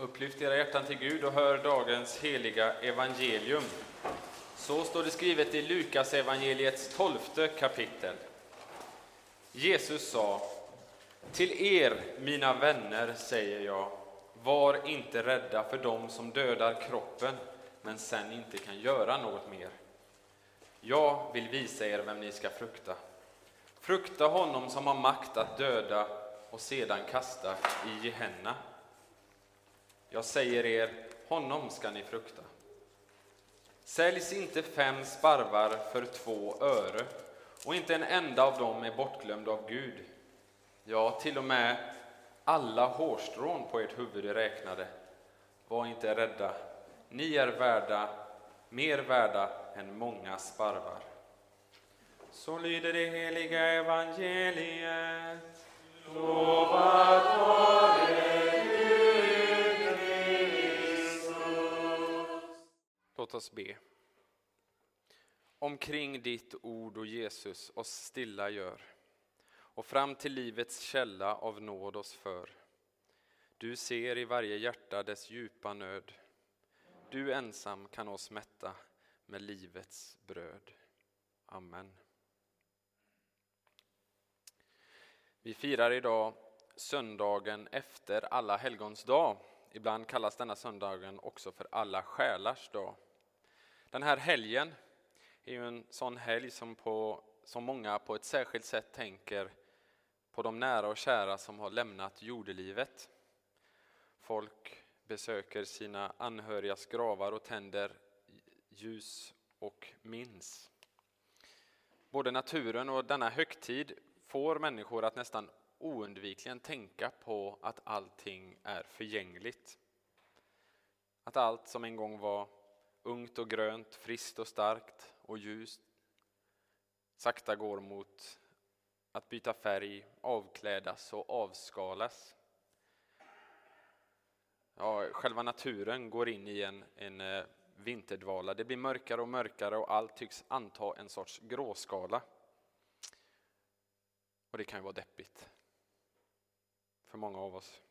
Upplyft era hjärtan till Gud och hör dagens heliga evangelium. Så står det skrivet i Lukas evangeliets tolfte kapitel. Jesus sa, till er, mina vänner, säger jag, var inte rädda för dem som dödar kroppen, men sen inte kan göra något mer. Jag vill visa er vem ni ska frukta. Frukta honom som har makt att döda och sedan kasta i Gehenna. Jag säger er, honom ska ni frukta. Säljs inte fem sparvar för två öre, och inte en enda av dem är bortglömd av Gud. Ja, till och med alla hårstrån på ert huvud är räknade. Var inte rädda, ni är värda, mer värda än många sparvar. Så lyder det heliga evangeliet. Lovad Låt oss be. Omkring ditt ord och Jesus oss stilla gör och fram till livets källa av nåd oss för. Du ser i varje hjärta dess djupa nöd. Du ensam kan oss mätta med livets bröd. Amen. Vi firar idag söndagen efter alla helgons dag. Ibland kallas denna söndagen också för alla själars dag. Den här helgen är ju en sån helg som, på, som många på ett särskilt sätt tänker på de nära och kära som har lämnat jordelivet. Folk besöker sina anhörigas gravar och tänder ljus och minns. Både naturen och denna högtid får människor att nästan oundvikligen tänka på att allting är förgängligt. Att allt som en gång var ungt och grönt, friskt och starkt och ljust sakta går mot att byta färg, avklädas och avskalas. Ja, själva naturen går in i en, en eh, vinterdvala. Det blir mörkare och mörkare och allt tycks anta en sorts gråskala. Och det kan ju vara deppigt för många av oss.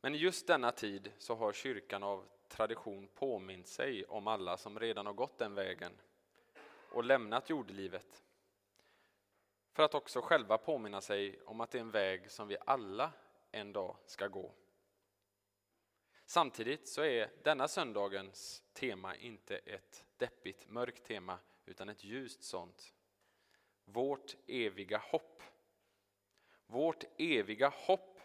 Men i just denna tid så har kyrkan av tradition påmint sig om alla som redan har gått den vägen och lämnat jordelivet. För att också själva påminna sig om att det är en väg som vi alla en dag ska gå. Samtidigt så är denna söndagens tema inte ett deppigt, mörkt tema, utan ett ljust sånt. Vårt eviga hopp. Vårt eviga hopp.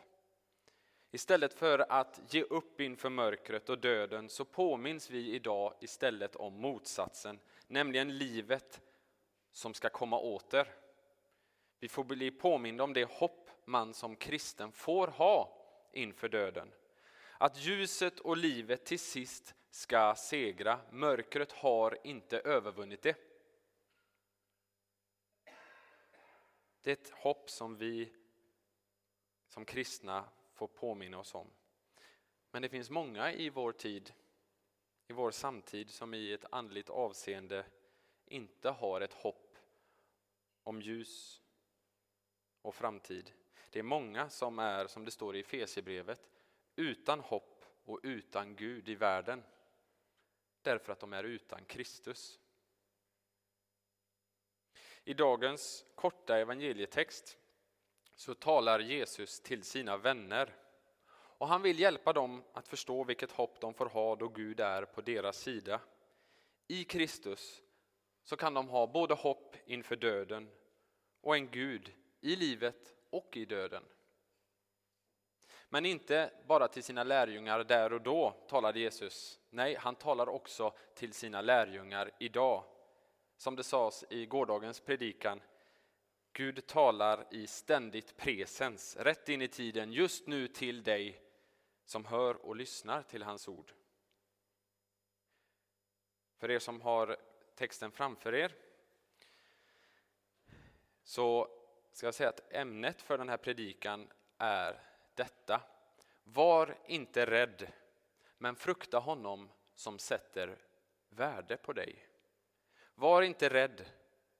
Istället för att ge upp inför mörkret och döden så påminns vi idag istället om motsatsen, nämligen livet som ska komma åter. Vi får bli påminda om det hopp man som kristen får ha inför döden. Att ljuset och livet till sist ska segra. Mörkret har inte övervunnit det. Det är ett hopp som vi som kristna får påminna oss om. Men det finns många i vår tid, i vår samtid, som i ett andligt avseende inte har ett hopp om ljus och framtid. Det är många som är, som det står i Efesierbrevet, utan hopp och utan Gud i världen. Därför att de är utan Kristus. I dagens korta evangelietext så talar Jesus till sina vänner. Och han vill hjälpa dem att förstå vilket hopp de får ha då Gud är på deras sida. I Kristus så kan de ha både hopp inför döden och en Gud i livet och i döden. Men inte bara till sina lärjungar där och då talade Jesus. Nej, han talar också till sina lärjungar idag. Som det sades i gårdagens predikan, Gud talar i ständigt presens, rätt in i tiden, just nu till dig som hör och lyssnar till hans ord. För er som har texten framför er så ska jag säga att ämnet för den här predikan är detta. Var inte rädd, men frukta honom som sätter värde på dig. Var inte rädd,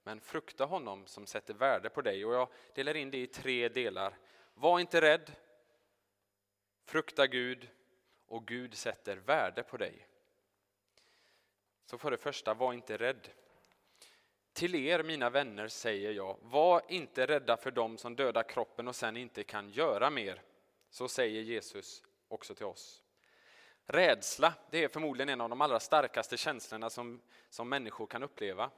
men frukta honom som sätter värde på dig. Och jag delar in det i tre delar. Var inte rädd, frukta Gud och Gud sätter värde på dig. Så för det första, var inte rädd. Till er, mina vänner, säger jag, var inte rädda för dem som dödar kroppen och sen inte kan göra mer. Så säger Jesus också till oss. Rädsla, det är förmodligen en av de allra starkaste känslorna som, som människor kan uppleva.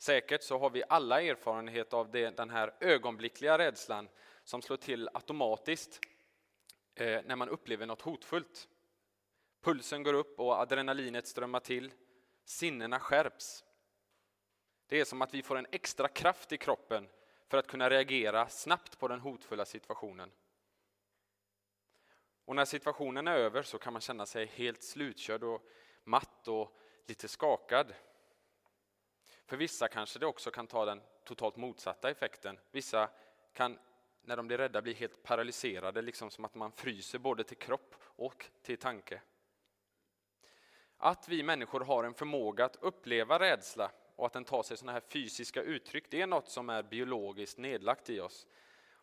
Säkert så har vi alla erfarenhet av det, den här ögonblickliga rädslan som slår till automatiskt eh, när man upplever något hotfullt. Pulsen går upp och adrenalinet strömmar till. Sinnena skärps. Det är som att vi får en extra kraft i kroppen för att kunna reagera snabbt på den hotfulla situationen. Och när situationen är över så kan man känna sig helt slutkörd och matt och lite skakad. För vissa kanske det också kan ta den totalt motsatta effekten. Vissa kan när de blir rädda bli helt paralyserade, liksom som att man fryser både till kropp och till tanke. Att vi människor har en förmåga att uppleva rädsla och att den tar sig sådana här fysiska uttryck, det är något som är biologiskt nedlagt i oss.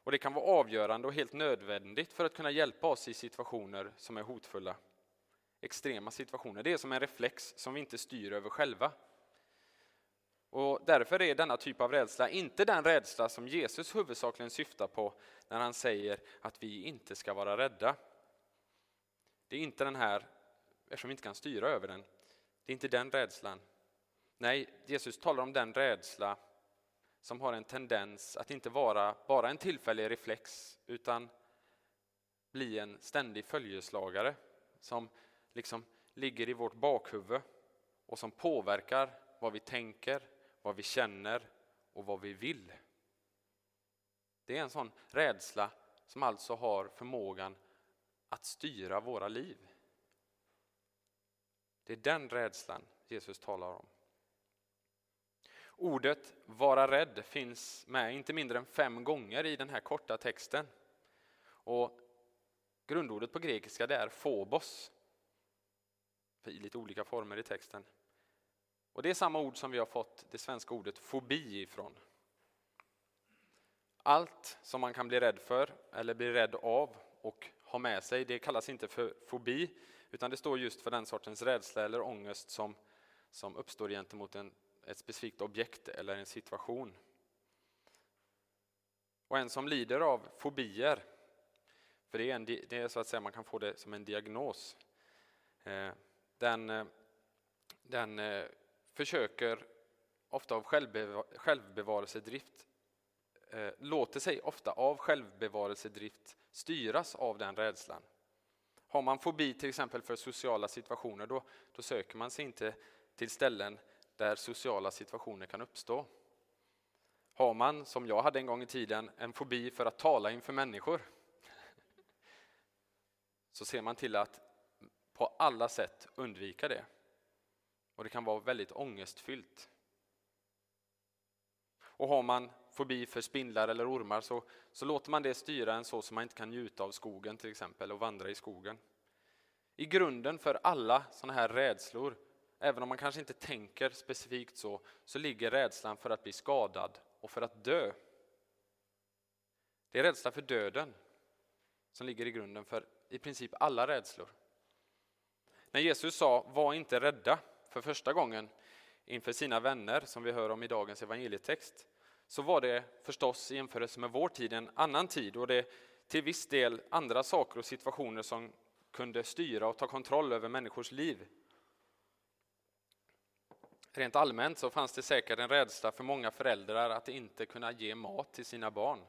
Och det kan vara avgörande och helt nödvändigt för att kunna hjälpa oss i situationer som är hotfulla. Extrema situationer. Det är som en reflex som vi inte styr över själva. Och därför är denna typ av rädsla inte den rädsla som Jesus huvudsakligen syftar på när han säger att vi inte ska vara rädda. Det är inte den här, eftersom vi inte kan styra över den, det är inte den rädslan. Nej, Jesus talar om den rädsla som har en tendens att inte vara bara en tillfällig reflex utan bli en ständig följeslagare som liksom ligger i vårt bakhuvud och som påverkar vad vi tänker, vad vi känner och vad vi vill. Det är en sån rädsla som alltså har förmågan att styra våra liv. Det är den rädslan Jesus talar om. Ordet vara rädd finns med inte mindre än fem gånger i den här korta texten. Och grundordet på grekiska det är phobos. I lite olika former i texten. Och Det är samma ord som vi har fått det svenska ordet fobi ifrån. Allt som man kan bli rädd för eller bli rädd av och ha med sig, det kallas inte för fobi, utan det står just för den sortens rädsla eller ångest som, som uppstår gentemot en, ett specifikt objekt eller en situation. Och en som lider av fobier, för det är, en, det är så att säga man kan få det som en diagnos, eh, den, eh, den eh, försöker ofta av självbevarelsedrift eh, låter sig ofta av självbevarelsedrift styras av den rädslan. Har man fobi till exempel för sociala situationer då, då söker man sig inte till ställen där sociala situationer kan uppstå. Har man, som jag hade en gång i tiden, en fobi för att tala inför människor så ser man till att på alla sätt undvika det. Och det kan vara väldigt ångestfyllt. Och har man fobi för spindlar eller ormar så, så låter man det styra en så som man inte kan njuta av skogen till exempel och vandra i skogen. I grunden för alla sådana här rädslor, även om man kanske inte tänker specifikt så, så ligger rädslan för att bli skadad och för att dö. Det är rädsla för döden som ligger i grunden för i princip alla rädslor. När Jesus sa var inte rädda för första gången inför sina vänner, som vi hör om i dagens evangelietext, så var det förstås i jämförelse med vår tid en annan tid och det till viss del andra saker och situationer som kunde styra och ta kontroll över människors liv. Rent allmänt så fanns det säkert en rädsla för många föräldrar att inte kunna ge mat till sina barn.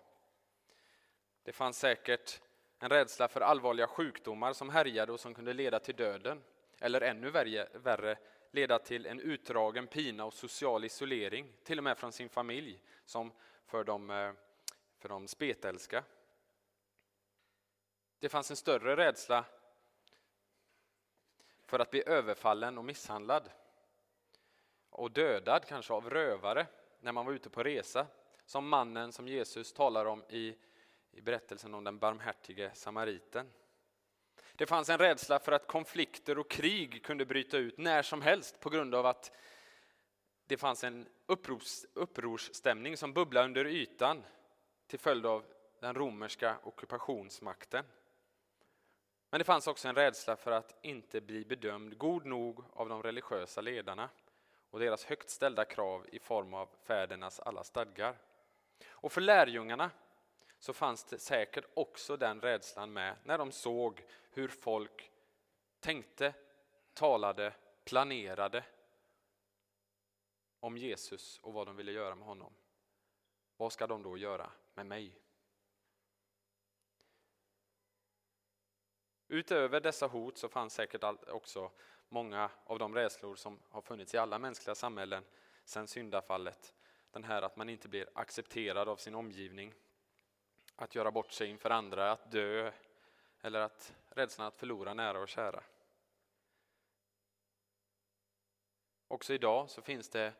Det fanns säkert en rädsla för allvarliga sjukdomar som härjade och som kunde leda till döden, eller ännu värre, leda till en utdragen pina och social isolering, till och med från sin familj, som för de, eh, för de spetälska. Det fanns en större rädsla för att bli överfallen och misshandlad och dödad kanske av rövare när man var ute på resa, som mannen som Jesus talar om i, i berättelsen om den barmhärtige samariten. Det fanns en rädsla för att konflikter och krig kunde bryta ut när som helst på grund av att det fanns en upprors, upprorsstämning som bubblade under ytan till följd av den romerska ockupationsmakten. Men det fanns också en rädsla för att inte bli bedömd god nog av de religiösa ledarna och deras högt ställda krav i form av fädernas alla stadgar. Och för lärjungarna så fanns det säkert också den rädslan med när de såg hur folk tänkte, talade, planerade om Jesus och vad de ville göra med honom. Vad ska de då göra med mig? Utöver dessa hot så fanns säkert också många av de rädslor som har funnits i alla mänskliga samhällen sedan syndafallet. Den här att man inte blir accepterad av sin omgivning, att göra bort sig inför andra, att dö eller att rädslan att förlora nära och kära. Också idag så finns det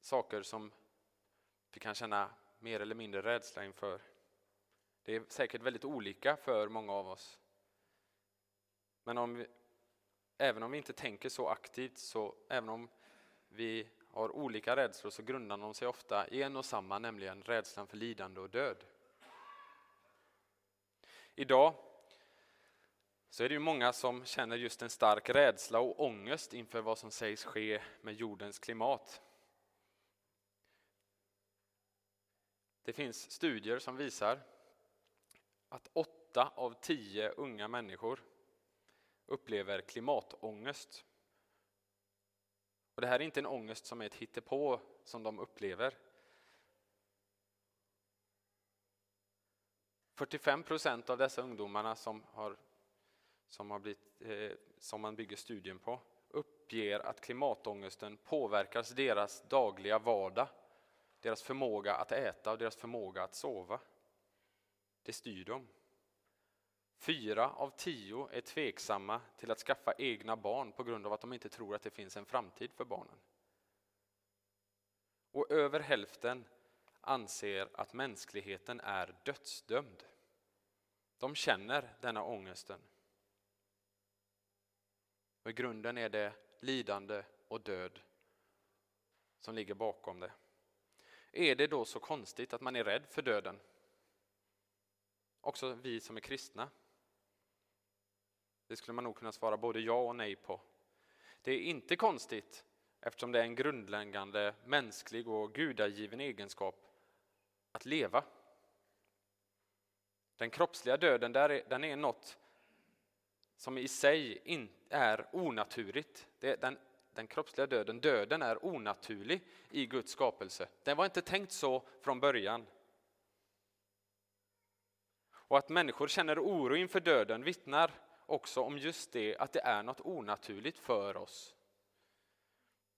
saker som vi kan känna mer eller mindre rädsla inför. Det är säkert väldigt olika för många av oss. Men om vi, även om vi inte tänker så aktivt, så även om vi har olika rädslor så grundar de sig ofta i en och samma, nämligen rädslan för lidande och död. Idag så är det ju många som känner just en stark rädsla och ångest inför vad som sägs ske med jordens klimat. Det finns studier som visar att åtta av tio unga människor upplever klimatångest. Och det här är inte en ångest som är ett hittepå som de upplever. 45 procent av dessa ungdomarna som, har, som, har blivit, eh, som man bygger studien på uppger att klimatångesten påverkar deras dagliga vardag, deras förmåga att äta och deras förmåga att sova. Det styr dem. Fyra av tio är tveksamma till att skaffa egna barn på grund av att de inte tror att det finns en framtid för barnen. Och över hälften anser att mänskligheten är dödsdömd. De känner denna ångesten. Och I grunden är det lidande och död som ligger bakom det. Är det då så konstigt att man är rädd för döden? Också vi som är kristna. Det skulle man nog kunna svara både ja och nej på. Det är inte konstigt eftersom det är en grundläggande mänsklig och gudagiven egenskap att leva. Den kroppsliga döden den är något som i sig är onaturligt. Den, den kroppsliga döden, döden är onaturlig i Guds skapelse. Den var inte tänkt så från början. Och att människor känner oro inför döden vittnar också om just det att det är något onaturligt för oss.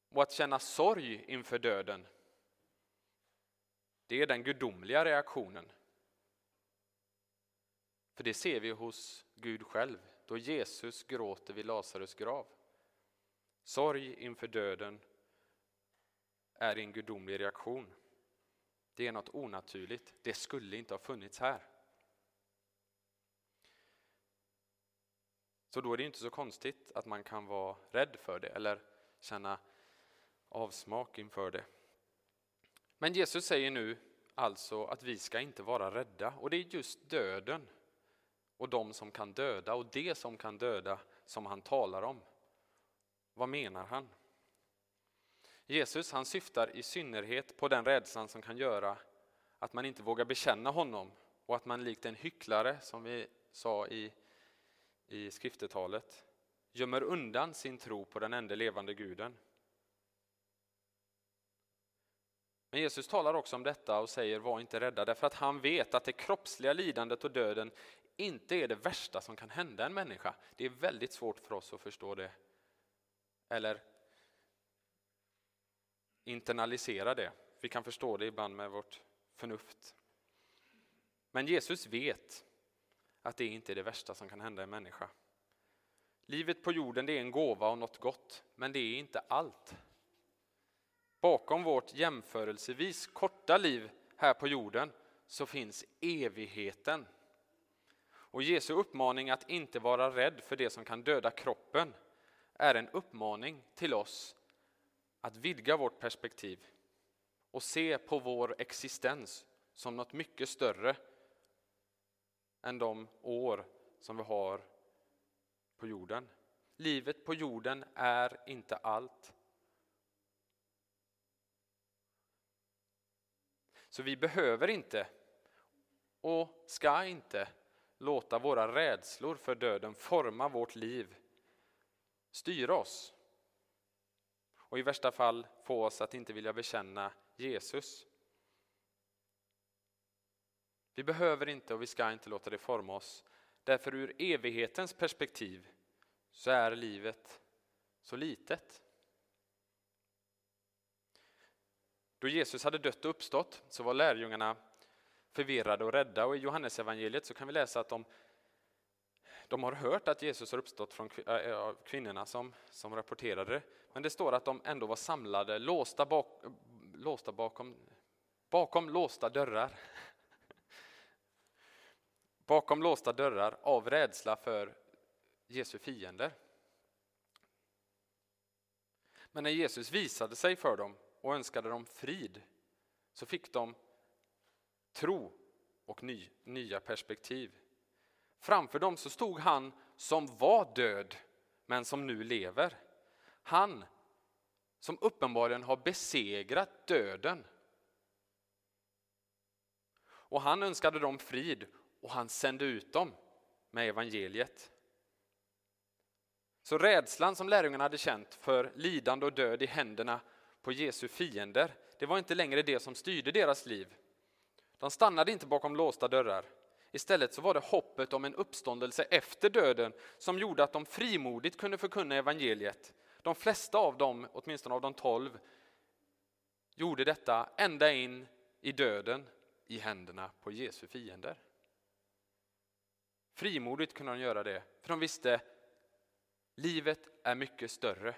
Och att känna sorg inför döden, det är den gudomliga reaktionen. För det ser vi hos Gud själv, då Jesus gråter vid Lazarus grav. Sorg inför döden är en gudomlig reaktion. Det är något onaturligt, det skulle inte ha funnits här. Så då är det inte så konstigt att man kan vara rädd för det eller känna avsmak inför det. Men Jesus säger nu alltså att vi ska inte vara rädda och det är just döden och de som kan döda och det som kan döda som han talar om. Vad menar han? Jesus han syftar i synnerhet på den rädslan som kan göra att man inte vågar bekänna honom och att man likt en hycklare, som vi sa i i skriftetalet gömmer undan sin tro på den enda levande guden. Men Jesus talar också om detta och säger var inte rädda därför att han vet att det kroppsliga lidandet och döden inte är det värsta som kan hända en människa. Det är väldigt svårt för oss att förstå det. Eller internalisera det. Vi kan förstå det ibland med vårt förnuft. Men Jesus vet att det inte är det värsta som kan hända en människa. Livet på jorden det är en gåva och något gott, men det är inte allt. Bakom vårt jämförelsevis korta liv här på jorden så finns evigheten. Och Jesu uppmaning att inte vara rädd för det som kan döda kroppen är en uppmaning till oss att vidga vårt perspektiv och se på vår existens som något mycket större än de år som vi har på jorden. Livet på jorden är inte allt. Så vi behöver inte och ska inte låta våra rädslor för döden forma vårt liv, styra oss och i värsta fall få oss att inte vilja bekänna Jesus. Vi behöver inte och vi ska inte låta det forma oss. Därför ur evighetens perspektiv så är livet så litet. Då Jesus hade dött och uppstått så var lärjungarna förvirrade och rädda och i Johannesevangeliet så kan vi läsa att de, de har hört att Jesus har uppstått från äh, kvinnorna som, som rapporterade det. Men det står att de ändå var samlade, låsta, bak, låsta bakom, bakom låsta dörrar. bakom låsta dörrar av rädsla för Jesu fiender. Men när Jesus visade sig för dem och önskade dem frid så fick de tro och ny, nya perspektiv. Framför dem så stod han som var död men som nu lever. Han som uppenbarligen har besegrat döden. Och han önskade dem frid och han sände ut dem med evangeliet. Så rädslan som lärjungarna hade känt för lidande och död i händerna på Jesu fiender, det var inte längre det som styrde deras liv. De stannade inte bakom låsta dörrar. Istället så var det hoppet om en uppståndelse efter döden som gjorde att de frimodigt kunde förkunna evangeliet. De flesta av dem, åtminstone av de tolv, gjorde detta ända in i döden i händerna på Jesu fiender. Frimodigt kunde de göra det, för de visste livet är mycket större.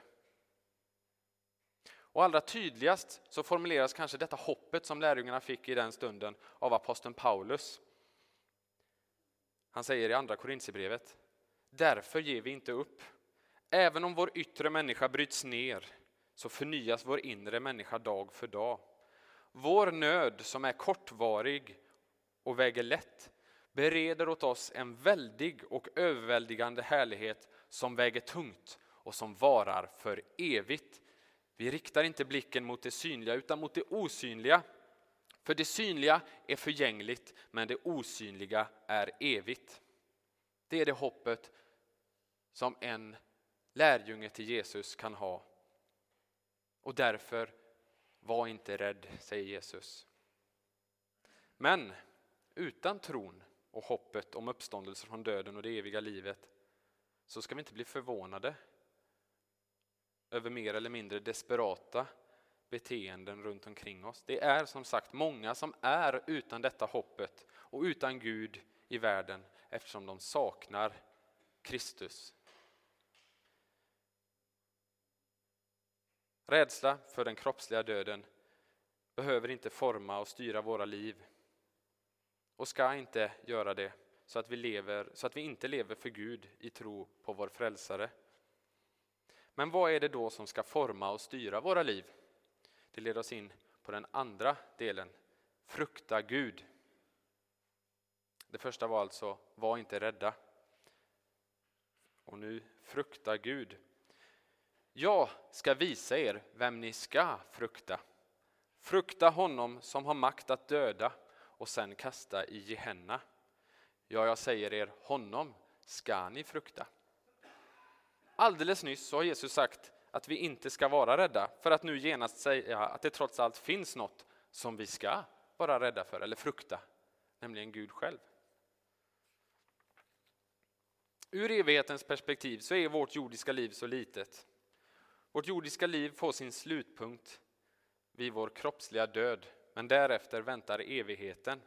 Och allra tydligast så formuleras kanske detta hoppet som lärjungarna fick i den stunden av aposteln Paulus. Han säger i andra Korintierbrevet, därför ger vi inte upp. Även om vår yttre människa bryts ner så förnyas vår inre människa dag för dag. Vår nöd som är kortvarig och väger lätt bereder åt oss en väldig och överväldigande härlighet som väger tungt och som varar för evigt. Vi riktar inte blicken mot det synliga utan mot det osynliga. För det synliga är förgängligt, men det osynliga är evigt. Det är det hoppet som en lärjunge till Jesus kan ha. Och därför, var inte rädd, säger Jesus. Men utan tron och hoppet om uppståndelse från döden och det eviga livet så ska vi inte bli förvånade över mer eller mindre desperata beteenden runt omkring oss. Det är som sagt många som är utan detta hoppet och utan Gud i världen eftersom de saknar Kristus. Rädsla för den kroppsliga döden behöver inte forma och styra våra liv och ska inte göra det så att vi, lever, så att vi inte lever för Gud i tro på vår frälsare. Men vad är det då som ska forma och styra våra liv? Det leder oss in på den andra delen, frukta Gud. Det första var alltså, var inte rädda. Och nu, frukta Gud. Jag ska visa er vem ni ska frukta. Frukta honom som har makt att döda och sen kasta i Gehenna. Ja, jag säger er, honom ska ni frukta. Alldeles nyss så har Jesus sagt att vi inte ska vara rädda för att nu genast säga att det trots allt finns något som vi ska vara rädda för eller frukta, nämligen Gud själv. Ur evighetens perspektiv så är vårt jordiska liv så litet. Vårt jordiska liv får sin slutpunkt vid vår kroppsliga död, men därefter väntar evigheten.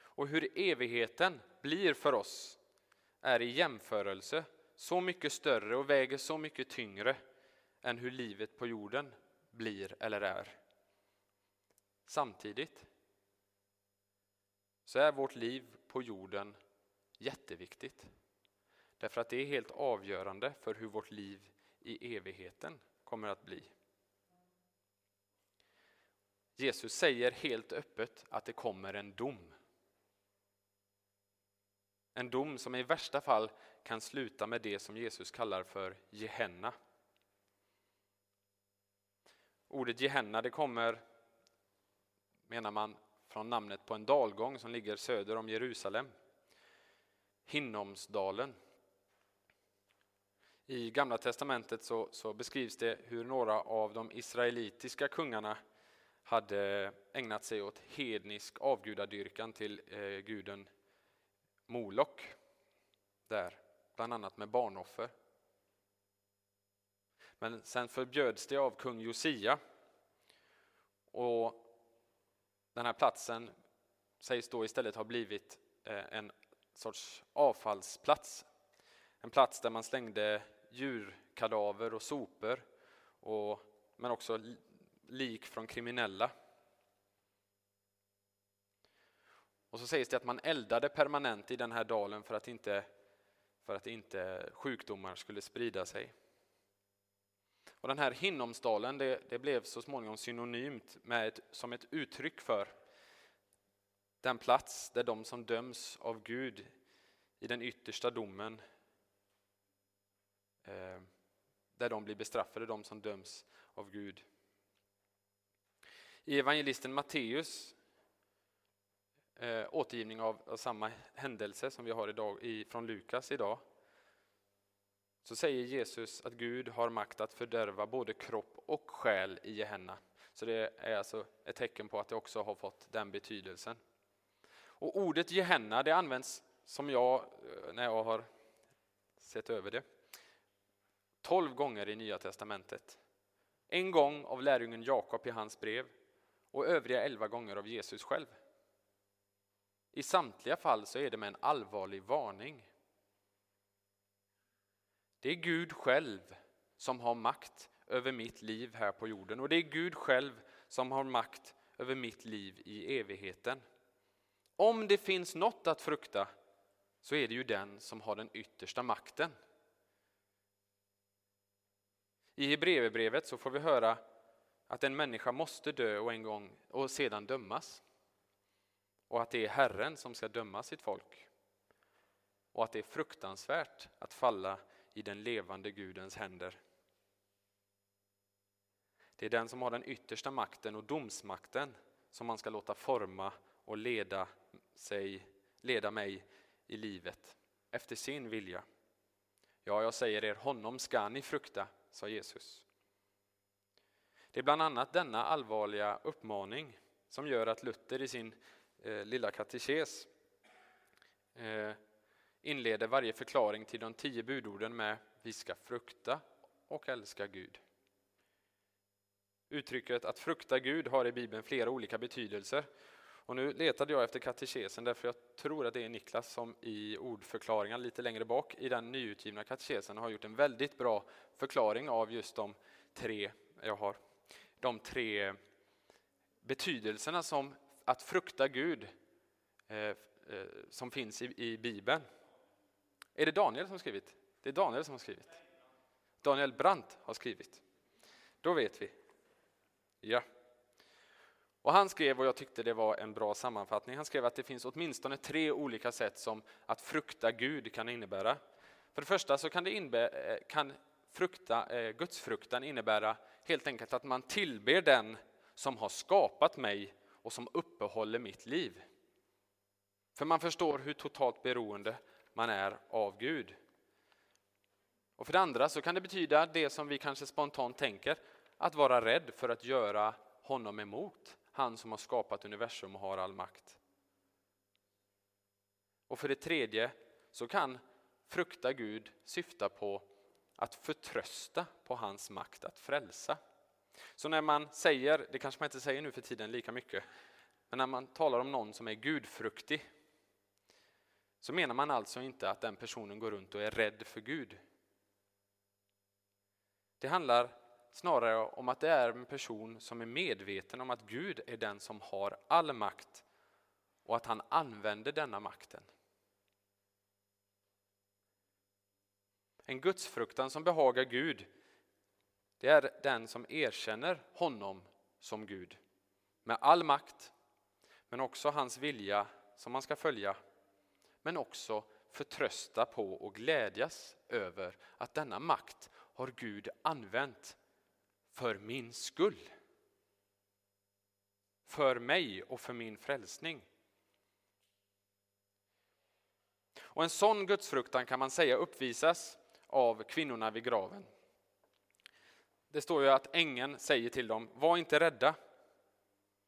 Och hur evigheten blir för oss är i jämförelse så mycket större och väger så mycket tyngre än hur livet på jorden blir eller är. Samtidigt så är vårt liv på jorden jätteviktigt. Därför att det är helt avgörande för hur vårt liv i evigheten kommer att bli. Jesus säger helt öppet att det kommer en dom. En dom som i värsta fall kan sluta med det som Jesus kallar för Gehenna. Ordet Gehenna det kommer, menar man, från namnet på en dalgång som ligger söder om Jerusalem. Hinnomsdalen. I Gamla testamentet så, så, beskrivs det hur några av de israelitiska kungarna hade ägnat sig åt hednisk avgudadyrkan till eh, guden Molok. Där, bland annat med barnoffer. Men sen förbjöds det av kung Josia. Och den här platsen sägs då istället ha blivit eh, en sorts avfallsplats. En plats där man slängde djurkadaver och sopor, och, men också lik från kriminella. Och så sägs det att man eldade permanent i den här dalen för att inte, för att inte sjukdomar skulle sprida sig. Och den här Hinnomsdalen det, det blev så småningom synonymt med ett, som ett uttryck för den plats där de som döms av Gud i den yttersta domen eh, där de blir bestraffade, de som döms av Gud. I evangelisten Matteus eh, återgivning av, av, samma händelse som vi har idag i, från Lukas idag så säger Jesus att Gud har makt att fördärva både kropp och själ i Gehenna. Så det är alltså ett tecken på att det också har fått den betydelsen. Och ordet Gehenna det används som jag, eh, när jag har sett över det, tolv gånger i Nya Testamentet. En gång av lärjungen Jakob i hans brev och övriga elva gånger av Jesus själv. I samtliga fall så är det med en allvarlig varning. Det är Gud själv som har makt över mitt liv här på jorden och det är Gud själv som har makt över mitt liv i evigheten. Om det finns något att frukta så är det ju den som har den yttersta makten. I Hebreerbrevet så får vi höra att en människa måste dö och en gång och sedan dömas. Och att det är Herren som ska döma sitt folk. Och att det är fruktansvärt att falla i den levande Gudens händer. Det är den som har den yttersta makten och domsmakten som man ska låta forma och leda, sig, leda mig i livet efter sin vilja. Ja, jag säger er, honom ska ni frukta, sa Jesus. Det är bland annat denna allvarliga uppmaning som gör att Luther i sin eh, lilla katekes eh, inleder varje förklaring till de tio budorden med vi ska frukta och älska Gud. Uttrycket att frukta Gud har i Bibeln flera olika betydelser. Och nu letade jag efter katekesen därför jag tror att det är Niklas som i ordförklaringen lite längre bak i den nyutgivna katekesen har gjort en väldigt bra förklaring av just de tre jag har. De tre betydelserna som att frukta Gud eh, eh, som finns i, i Bibeln. Är det Daniel som har skrivit? Det är Daniel som har skrivit. Daniel Brandt har skrivit. Då vet vi. Ja. Och han skrev, och jag tyckte det var en bra sammanfattning, han skrev att det finns åtminstone tre olika sätt som att frukta Gud kan innebära. För det första så kan, det inbe, eh, kan frukta, eh, gudsfruktan innebära helt enkelt att man tillber den som har skapat mig och som uppehåller mitt liv. För man förstår hur totalt beroende man är av Gud. Och för det andra så kan det betyda det som vi kanske spontant tänker, att vara rädd för att göra honom emot, han som har skapat universum och har all makt. Och för det tredje så kan frukta Gud syfta på att förtrösta på hans makt att frälsa. Så när man säger, det kanske man inte säger nu för tiden lika mycket, men när man talar om någon som är gudfruktig så menar man alltså inte att den personen går runt och är rädd för Gud. Det handlar snarare om att det är en person som är medveten om att Gud är den som har all makt och att han använder denna makten. En gudsfruktan som behagar Gud, det är den som erkänner honom som Gud med all makt, men också hans vilja som man ska följa, men också förtrösta på och glädjas över att denna makt har Gud använt för min skull. För mig och för min frälsning. Och en sån gudsfruktan kan man säga uppvisas av kvinnorna vid graven. Det står ju att ängeln säger till dem, var inte rädda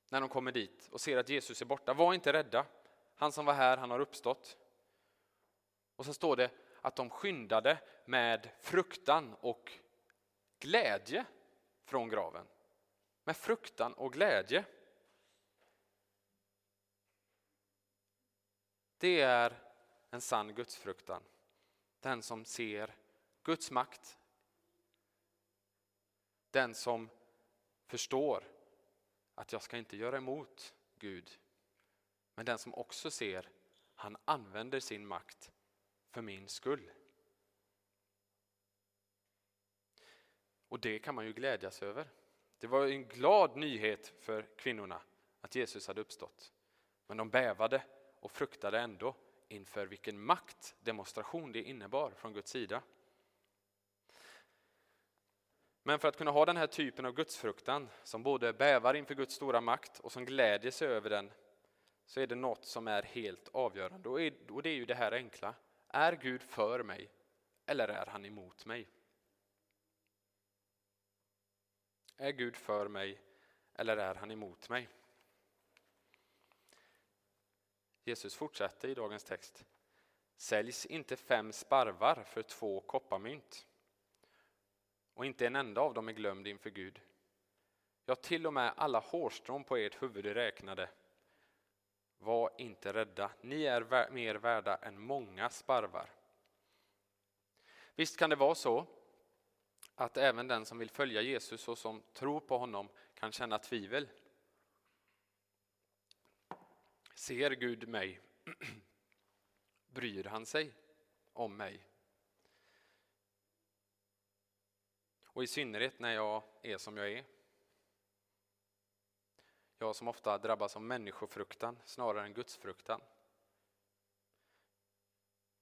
när de kommer dit och ser att Jesus är borta. Var inte rädda, han som var här, han har uppstått. Och så står det att de skyndade med fruktan och glädje från graven. Med fruktan och glädje. Det är en sann gudsfruktan. Den som ser Guds makt. Den som förstår att jag ska inte göra emot Gud. Men den som också ser, han använder sin makt för min skull. Och det kan man ju glädjas över. Det var en glad nyhet för kvinnorna att Jesus hade uppstått. Men de bävade och fruktade ändå inför vilken maktdemonstration det innebar från Guds sida. Men för att kunna ha den här typen av gudsfruktan som både bävar inför Guds stora makt och som glädjer sig över den så är det något som är helt avgörande och det är ju det här enkla. Är Gud för mig eller är han emot mig? Är Gud för mig eller är han emot mig? Jesus fortsätter i dagens text. Säljs inte fem sparvar för två kopparmynt? Och inte en enda av dem är glömd inför Gud. Ja, till och med alla hårstrån på ert huvud är räknade. Var inte rädda, ni är mer värda än många sparvar. Visst kan det vara så att även den som vill följa Jesus och som tror på honom kan känna tvivel. Ser Gud mig? Bryr han sig om mig? Och i synnerhet när jag är som jag är. Jag som ofta drabbas av människofruktan snarare än gudsfruktan.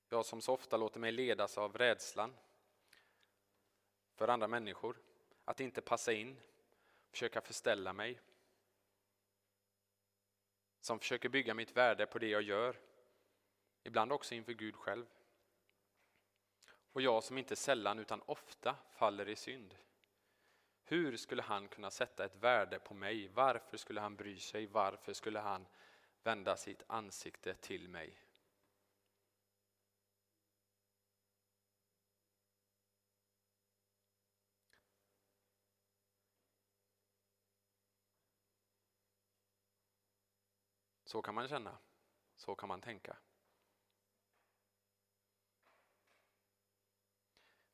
Jag som så ofta låter mig ledas av rädslan för andra människor, att inte passa in, försöka förställa mig. Som försöker bygga mitt värde på det jag gör, ibland också inför Gud själv. Och jag som inte sällan utan ofta faller i synd. Hur skulle han kunna sätta ett värde på mig? Varför skulle han bry sig? Varför skulle han vända sitt ansikte till mig? Så kan man känna, så kan man tänka.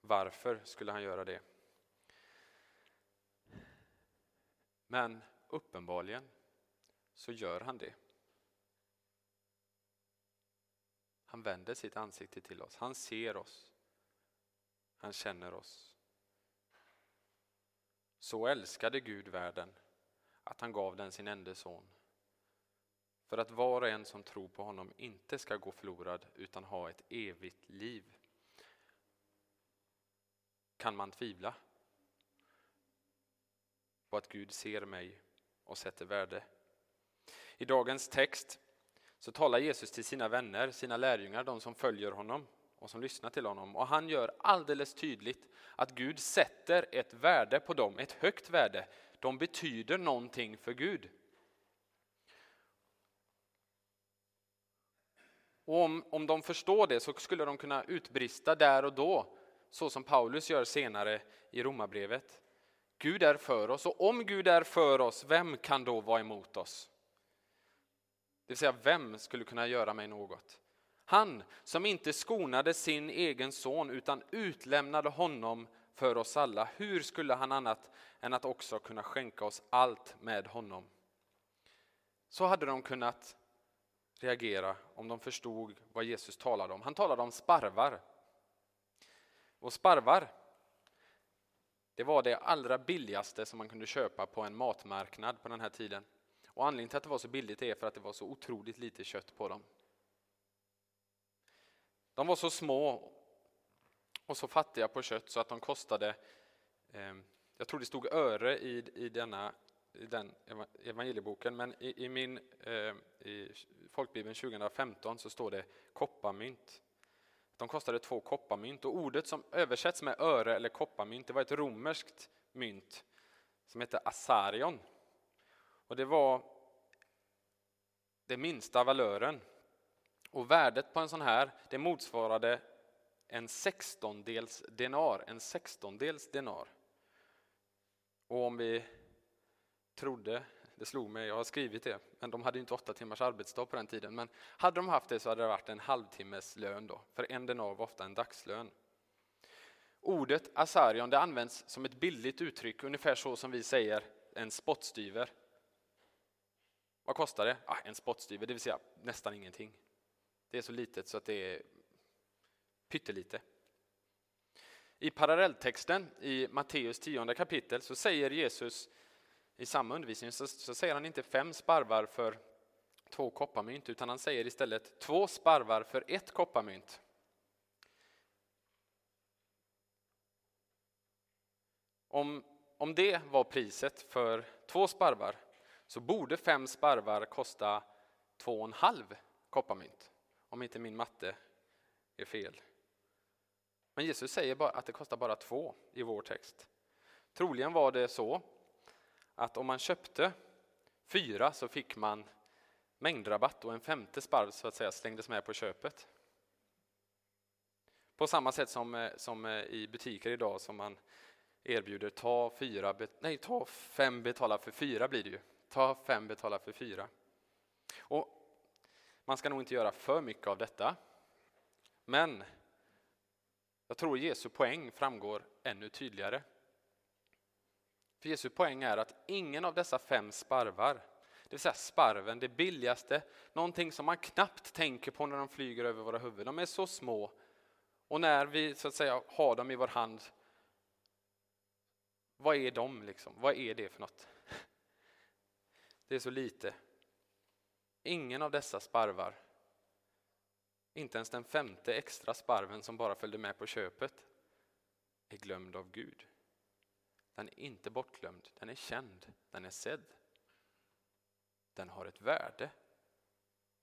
Varför skulle han göra det? Men uppenbarligen så gör han det. Han vänder sitt ansikte till oss. Han ser oss. Han känner oss. Så älskade Gud världen att han gav den sin enda son. För att var och en som tror på honom inte ska gå förlorad utan ha ett evigt liv. Kan man tvivla på att Gud ser mig och sätter värde? I dagens text så talar Jesus till sina vänner, sina lärjungar, de som följer honom och som lyssnar till honom. Och han gör alldeles tydligt att Gud sätter ett värde på dem, ett högt värde. De betyder någonting för Gud. Och om, om de förstår det så skulle de kunna utbrista där och då så som Paulus gör senare i Romarbrevet. Gud är för oss och om Gud är för oss, vem kan då vara emot oss? Det vill säga, vem skulle kunna göra mig något? Han som inte skonade sin egen son utan utlämnade honom för oss alla. Hur skulle han annat än att också kunna skänka oss allt med honom? Så hade de kunnat reagera om de förstod vad Jesus talade om. Han talade om sparvar. Och sparvar, det var det allra billigaste som man kunde köpa på en matmarknad på den här tiden. Och anledningen till att det var så billigt är för att det var så otroligt lite kött på dem. De var så små och så fattiga på kött så att de kostade, eh, jag tror det stod öre i, i, denna, i den evangelieboken, men i, i min eh, i folkbibeln 2015 så står det kopparmynt. De kostade två kopparmynt och ordet som översätts med öre eller kopparmynt det var ett romerskt mynt som hette asarion. Och det var den minsta valören. Och värdet på en sån här det motsvarade en sextondels denar. En sextondels denar. Och om vi trodde, det slog mig, jag har skrivit det, men de hade inte åtta timmars arbetsdag på den tiden. Men hade de haft det så hade det varit en halvtimmes lön då, för en denar var ofta en dagslön. Ordet asarion det används som ett billigt uttryck, ungefär så som vi säger en spottstyver. Vad kostar det? Ah, en spottstyver, det vill säga nästan ingenting. Det är så litet så att det är pyttelite. I parallelltexten i Matteus 10 kapitel så säger Jesus i samma undervisning så, så säger han inte fem sparvar för två kopparmynt utan han säger istället två sparvar för ett kopparmynt. Om, om det var priset för två sparvar så borde fem sparvar kosta två och en halv kopparmynt. Om inte min matte är fel. Men Jesus säger bara att det kostar bara två i vår text. Troligen var det så att om man köpte fyra så fick man mängdrabatt och en femte sparv så att säga slängdes med på köpet. På samma sätt som, eh, som eh, i butiker idag som man erbjuder ta, fyra, nej, ta fem betala för fyra blir det ju. Ta fem betala för fyra. Och man ska nog inte göra för mycket av detta. Men jag tror Jesu poäng framgår ännu tydligare. För Jesu poäng är att ingen av dessa fem sparvar, det vill säga sparven, det billigaste, någonting som man knappt tänker på när de flyger över våra huvuden, de är så små. Och när vi så att säga har dem i vår hand, vad är de liksom? Vad är det för något? Det är så lite. Ingen av dessa sparvar, inte ens den femte extra sparven som bara följde med på köpet, är glömd av Gud. Den är inte bortglömd, den är känd, den är sedd. Den har ett värde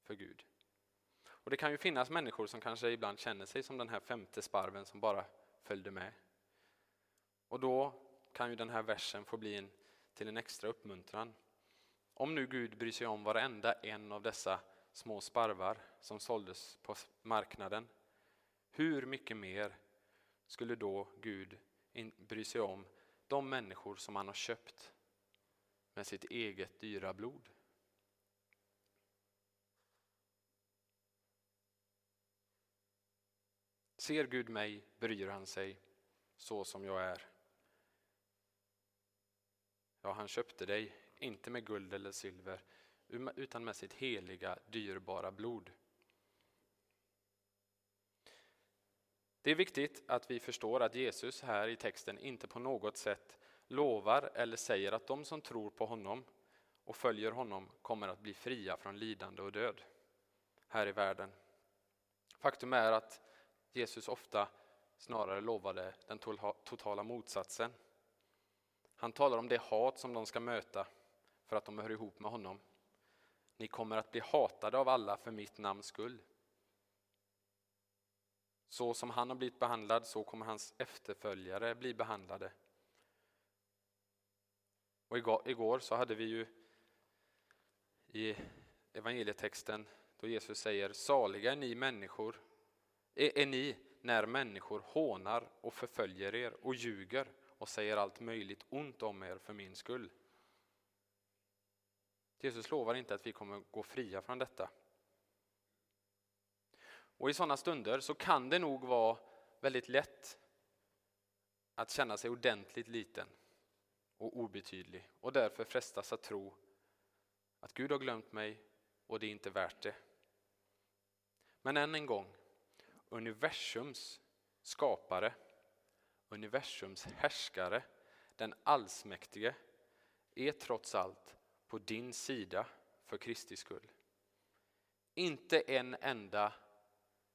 för Gud. Och Det kan ju finnas människor som kanske ibland känner sig som den här femte sparven som bara följde med. Och då kan ju den här versen få bli en, till en extra uppmuntran. Om nu Gud bryr sig om varenda en av dessa små sparvar som såldes på marknaden, hur mycket mer skulle då Gud bry sig om de människor som han har köpt med sitt eget dyra blod? Ser Gud mig bryr han sig så som jag är. Ja, han köpte dig, inte med guld eller silver, utan med sitt heliga, dyrbara blod. Det är viktigt att vi förstår att Jesus här i texten inte på något sätt lovar eller säger att de som tror på honom och följer honom kommer att bli fria från lidande och död här i världen. Faktum är att Jesus ofta snarare lovade den totala motsatsen. Han talar om det hat som de ska möta för att de hör ihop med honom. Ni kommer att bli hatade av alla för mitt namns skull. Så som han har blivit behandlad, så kommer hans efterföljare bli behandlade. Och igår så hade vi ju i evangelietexten då Jesus säger saliga är ni människor, är, är ni när människor hånar och förföljer er och ljuger och säger allt möjligt ont om er för min skull. Jesus lovar inte att vi kommer gå fria från detta. Och i sådana stunder så kan det nog vara väldigt lätt att känna sig ordentligt liten och obetydlig och därför frestas att tro att Gud har glömt mig och det är inte värt det. Men än en gång, universums skapare, universums härskare, den allsmäktige, är trots allt på din sida för Kristi skull. Inte en enda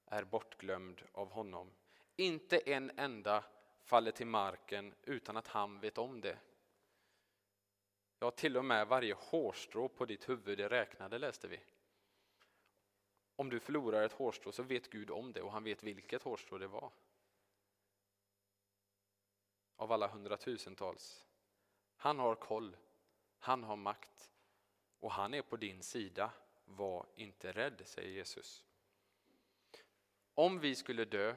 är bortglömd av honom. Inte en enda faller till marken utan att han vet om det. Ja, till och med varje hårstrå på ditt huvud är räknade, läste vi. Om du förlorar ett hårstrå så vet Gud om det och han vet vilket hårstrå det var. Av alla hundratusentals. Han har koll, han har makt och han är på din sida. Var inte rädd, säger Jesus. Om vi skulle dö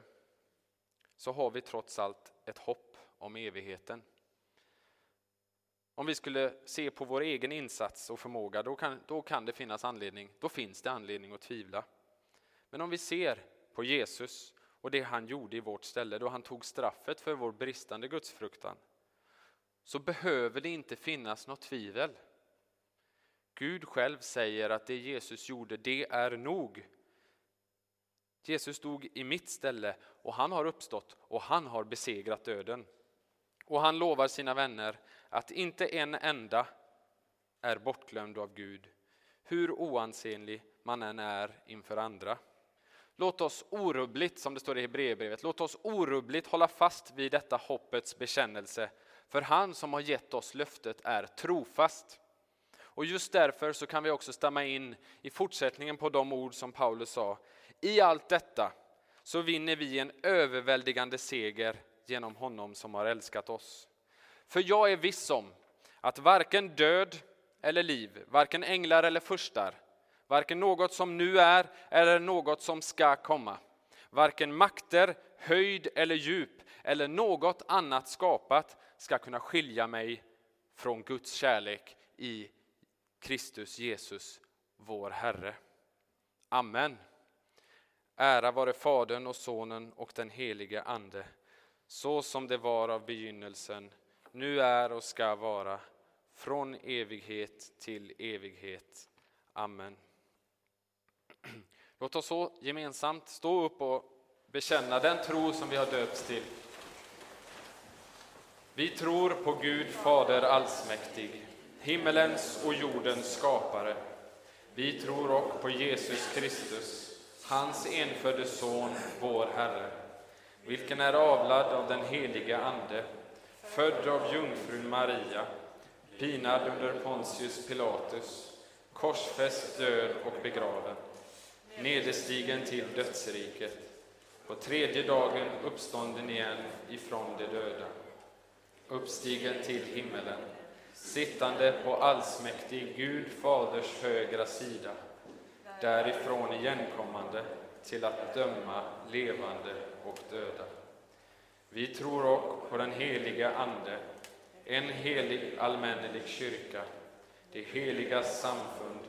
så har vi trots allt ett hopp om evigheten. Om vi skulle se på vår egen insats och förmåga, då kan, då kan det finnas anledning, då finns det anledning att tvivla. Men om vi ser på Jesus och det han gjorde i vårt ställe, då han tog straffet för vår bristande gudsfruktan, så behöver det inte finnas något tvivel. Gud själv säger att det Jesus gjorde, det är nog. Jesus stod i mitt ställe och han har uppstått och han har besegrat döden. Och han lovar sina vänner att inte en enda är bortglömd av Gud, hur oansenlig man än är inför andra. Låt oss orubbligt, som det står i Hebreerbrevet, låt oss orubbligt hålla fast vid detta hoppets bekännelse, för han som har gett oss löftet är trofast. Och just därför så kan vi också stämma in i fortsättningen på de ord som Paulus sa. I allt detta så vinner vi en överväldigande seger genom honom som har älskat oss. För jag är viss om att varken död eller liv, varken änglar eller furstar, varken något som nu är eller något som ska komma, varken makter, höjd eller djup eller något annat skapat ska kunna skilja mig från Guds kärlek i Kristus Jesus, vår Herre. Amen. Ära vare Fadern och Sonen och den helige Ande, så som det var av begynnelsen, nu är och ska vara, från evighet till evighet. Amen. Låt oss så gemensamt stå upp och bekänna den tro som vi har döpts till. Vi tror på Gud Fader allsmäktig, himmelens och jordens skapare. Vi tror också på Jesus Kristus, hans enfödde Son, vår Herre, vilken är avlad av den heliga Ande, född av jungfrun Maria, pinad under Pontius Pilatus, korsfäst, död och begraven, nederstigen till dödsriket, på tredje dagen uppstånden igen ifrån de döda, uppstigen till himmelen, sittande på allsmäktig Gud Faders högra sida, därifrån igenkommande till att döma levande och döda. Vi tror också på den heliga Ande, en helig allmännelig kyrka, det heliga samfund,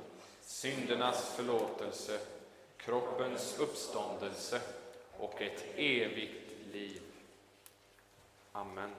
syndernas förlåtelse, kroppens uppståndelse och ett evigt liv. Amen.